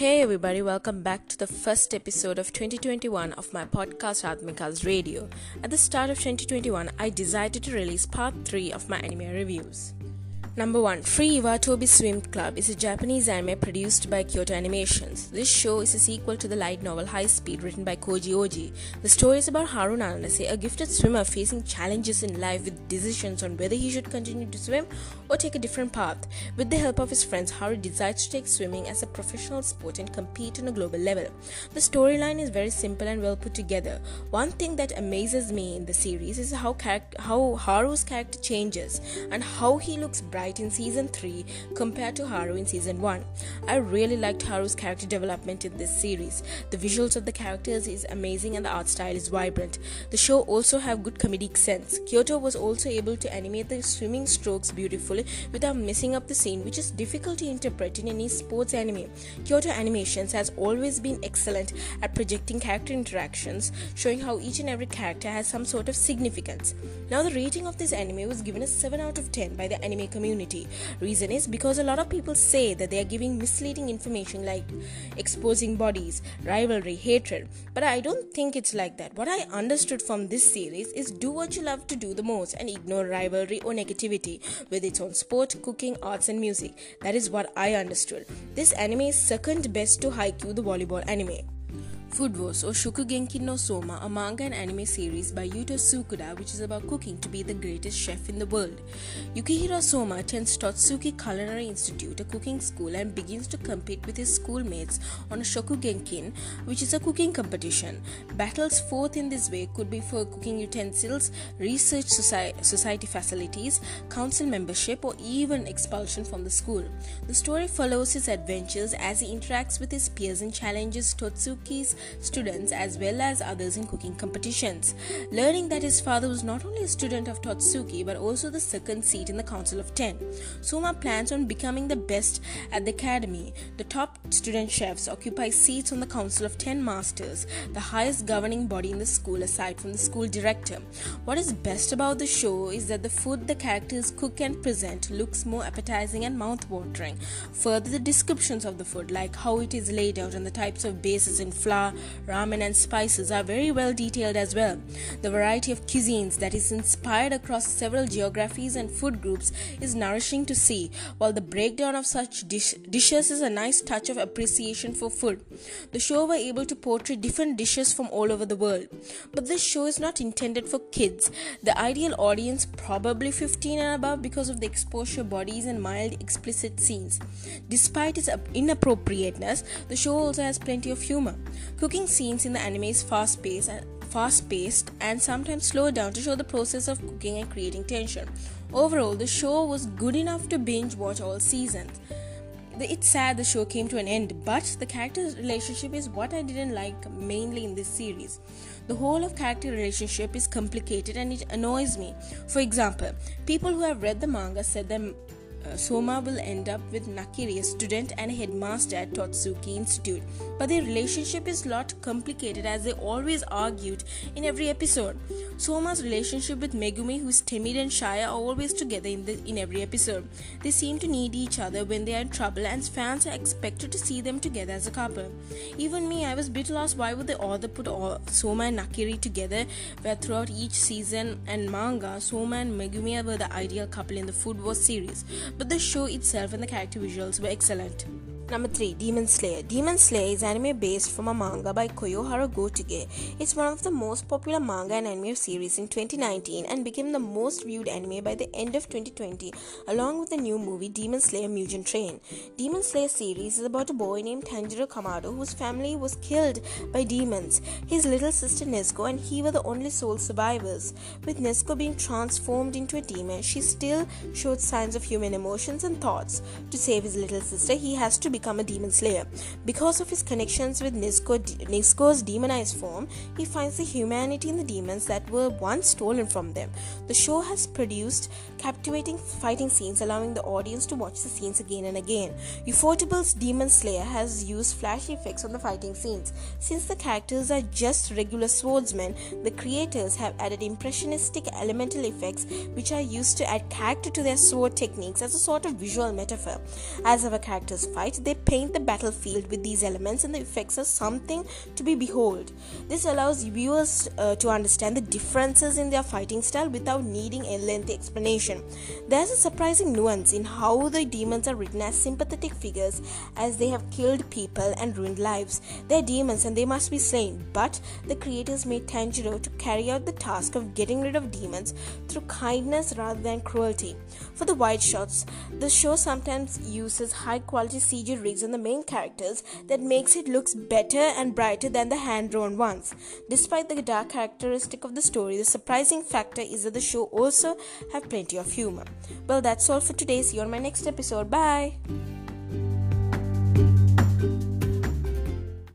Hey everybody, welcome back to the first episode of 2021 of my podcast Atmika's Radio. At the start of 2021, I decided to release part 3 of my anime reviews. Number 1 Free Iwatobi Swim Club is a Japanese anime produced by Kyoto Animations. This show is a sequel to the light novel High Speed written by Koji Oji. The story is about Haru Nanase, a gifted swimmer facing challenges in life with decisions on whether he should continue to swim or take a different path. With the help of his friends, Haru decides to take swimming as a professional sport and compete on a global level. The storyline is very simple and well put together. One thing that amazes me in the series is how, charac- how Haru's character changes and how he looks bright bright in season 3 compared to Haru in season 1. I really liked Haru's character development in this series. The visuals of the characters is amazing and the art style is vibrant. The show also have good comedic sense. Kyoto was also able to animate the swimming strokes beautifully without messing up the scene, which is difficult to interpret in any sports anime. Kyoto Animations has always been excellent at projecting character interactions, showing how each and every character has some sort of significance. Now the rating of this anime was given a 7 out of 10 by the anime community community. Reason is because a lot of people say that they are giving misleading information like exposing bodies, rivalry, hatred. But I don't think it's like that. What I understood from this series is do what you love to do the most and ignore rivalry or negativity, whether it's on sport, cooking, arts, and music. That is what I understood. This anime is second best to Haikyuu, the volleyball anime. Food Wars or Shokugeki no Soma, a manga and anime series by Yuto Tsukuda which is about cooking to be the greatest chef in the world. Yukihira Soma attends Totsuki Culinary Institute, a cooking school, and begins to compete with his schoolmates on a Shokugeki, which is a cooking competition. Battles fought in this way could be for cooking utensils, research society facilities, council membership, or even expulsion from the school. The story follows his adventures as he interacts with his peers and challenges Totsuki's students as well as others in cooking competitions. Learning that his father was not only a student of Totsuki but also the second seat in the Council of Ten, Soma plans on becoming the best at the academy. The top student chefs occupy seats on the Council of Ten Masters, the highest governing body in the school aside from the school director. What is best about the show is that the food the characters cook and present looks more appetizing and mouth-watering. Further, the descriptions of the food, like how it is laid out and the types of bases in flour, ramen, and spices are very well detailed as well. The variety of cuisines that is inspired across several geographies and food groups is nourishing to see, while the breakdown of such dish- dishes is a nice touch of appreciation for food. The show were able to portray different dishes from all over the world. But this show is not intended for kids. The ideal audience probably 15 and above because of the exposure bodies and mild explicit scenes. Despite its inappropriateness, the show also has plenty of humor. Cooking scenes in the anime is fast paced and fast paced and sometimes slow down to show the process of cooking and creating tension. Overall, the show was good enough to binge watch all seasons. It's sad the show came to an end, but the character relationship is what I didn't like mainly in this series. The whole of character relationship is complicated and it annoys me. For example, people who have read the manga said that uh, Soma will end up with Nakiri, a student and headmaster at Totsuki Institute. But their relationship is a lot complicated as they always argued in every episode. Soma's relationship with Megumi, who is timid and shy, are always together in, the, in every episode. They seem to need each other when they are in trouble, and fans are expected to see them together as a couple. Even me, I was a bit lost why would the author put all, Soma and Nakiri together, where throughout each season and manga, Soma and Megumi were the ideal couple in the Food Wars series but the show itself and the character visuals were excellent. Number 3 Demon Slayer. Demon Slayer is anime based from a manga by Koyoharu Gotoge. It's one of the most popular manga and anime series in 2019 and became the most viewed anime by the end of 2020, along with the new movie Demon Slayer Mugen Train. Demon Slayer series is about a boy named Tanjiro Kamado whose family was killed by demons. His little sister Nezuko and he were the only sole survivors. With Nezuko being transformed into a demon, she still showed signs of human emotions and thoughts. To save his little sister, he has to be become a demon slayer. Because of his connections with Nezuko, Nezuko's demonized form, he finds the humanity in the demons that were once stolen from them. The show has produced captivating fighting scenes, allowing the audience to watch the scenes again and again. Ufotable's Demon Slayer has used flash effects on the fighting scenes. Since the characters are just regular swordsmen, the creators have added impressionistic elemental effects which are used to add character to their sword techniques as a sort of visual metaphor. As our characters fight, they they paint the battlefield with these elements, and the effects are something to be behold. This allows viewers uh, to understand the differences in their fighting style without needing a lengthy explanation. There's a surprising nuance in how the demons are written as sympathetic figures, as they have killed people and ruined lives. They're demons and they must be slain, but the creators made Tanjiro to carry out the task of getting rid of demons through kindness rather than cruelty. For the wide shots, the show sometimes uses high quality CG rigs on the main characters that makes it looks better and brighter than the hand drawn ones. Despite the dark characteristic of the story, the surprising factor is that the show also have plenty of humor. Well, that's all for today. See you on my next episode. Bye.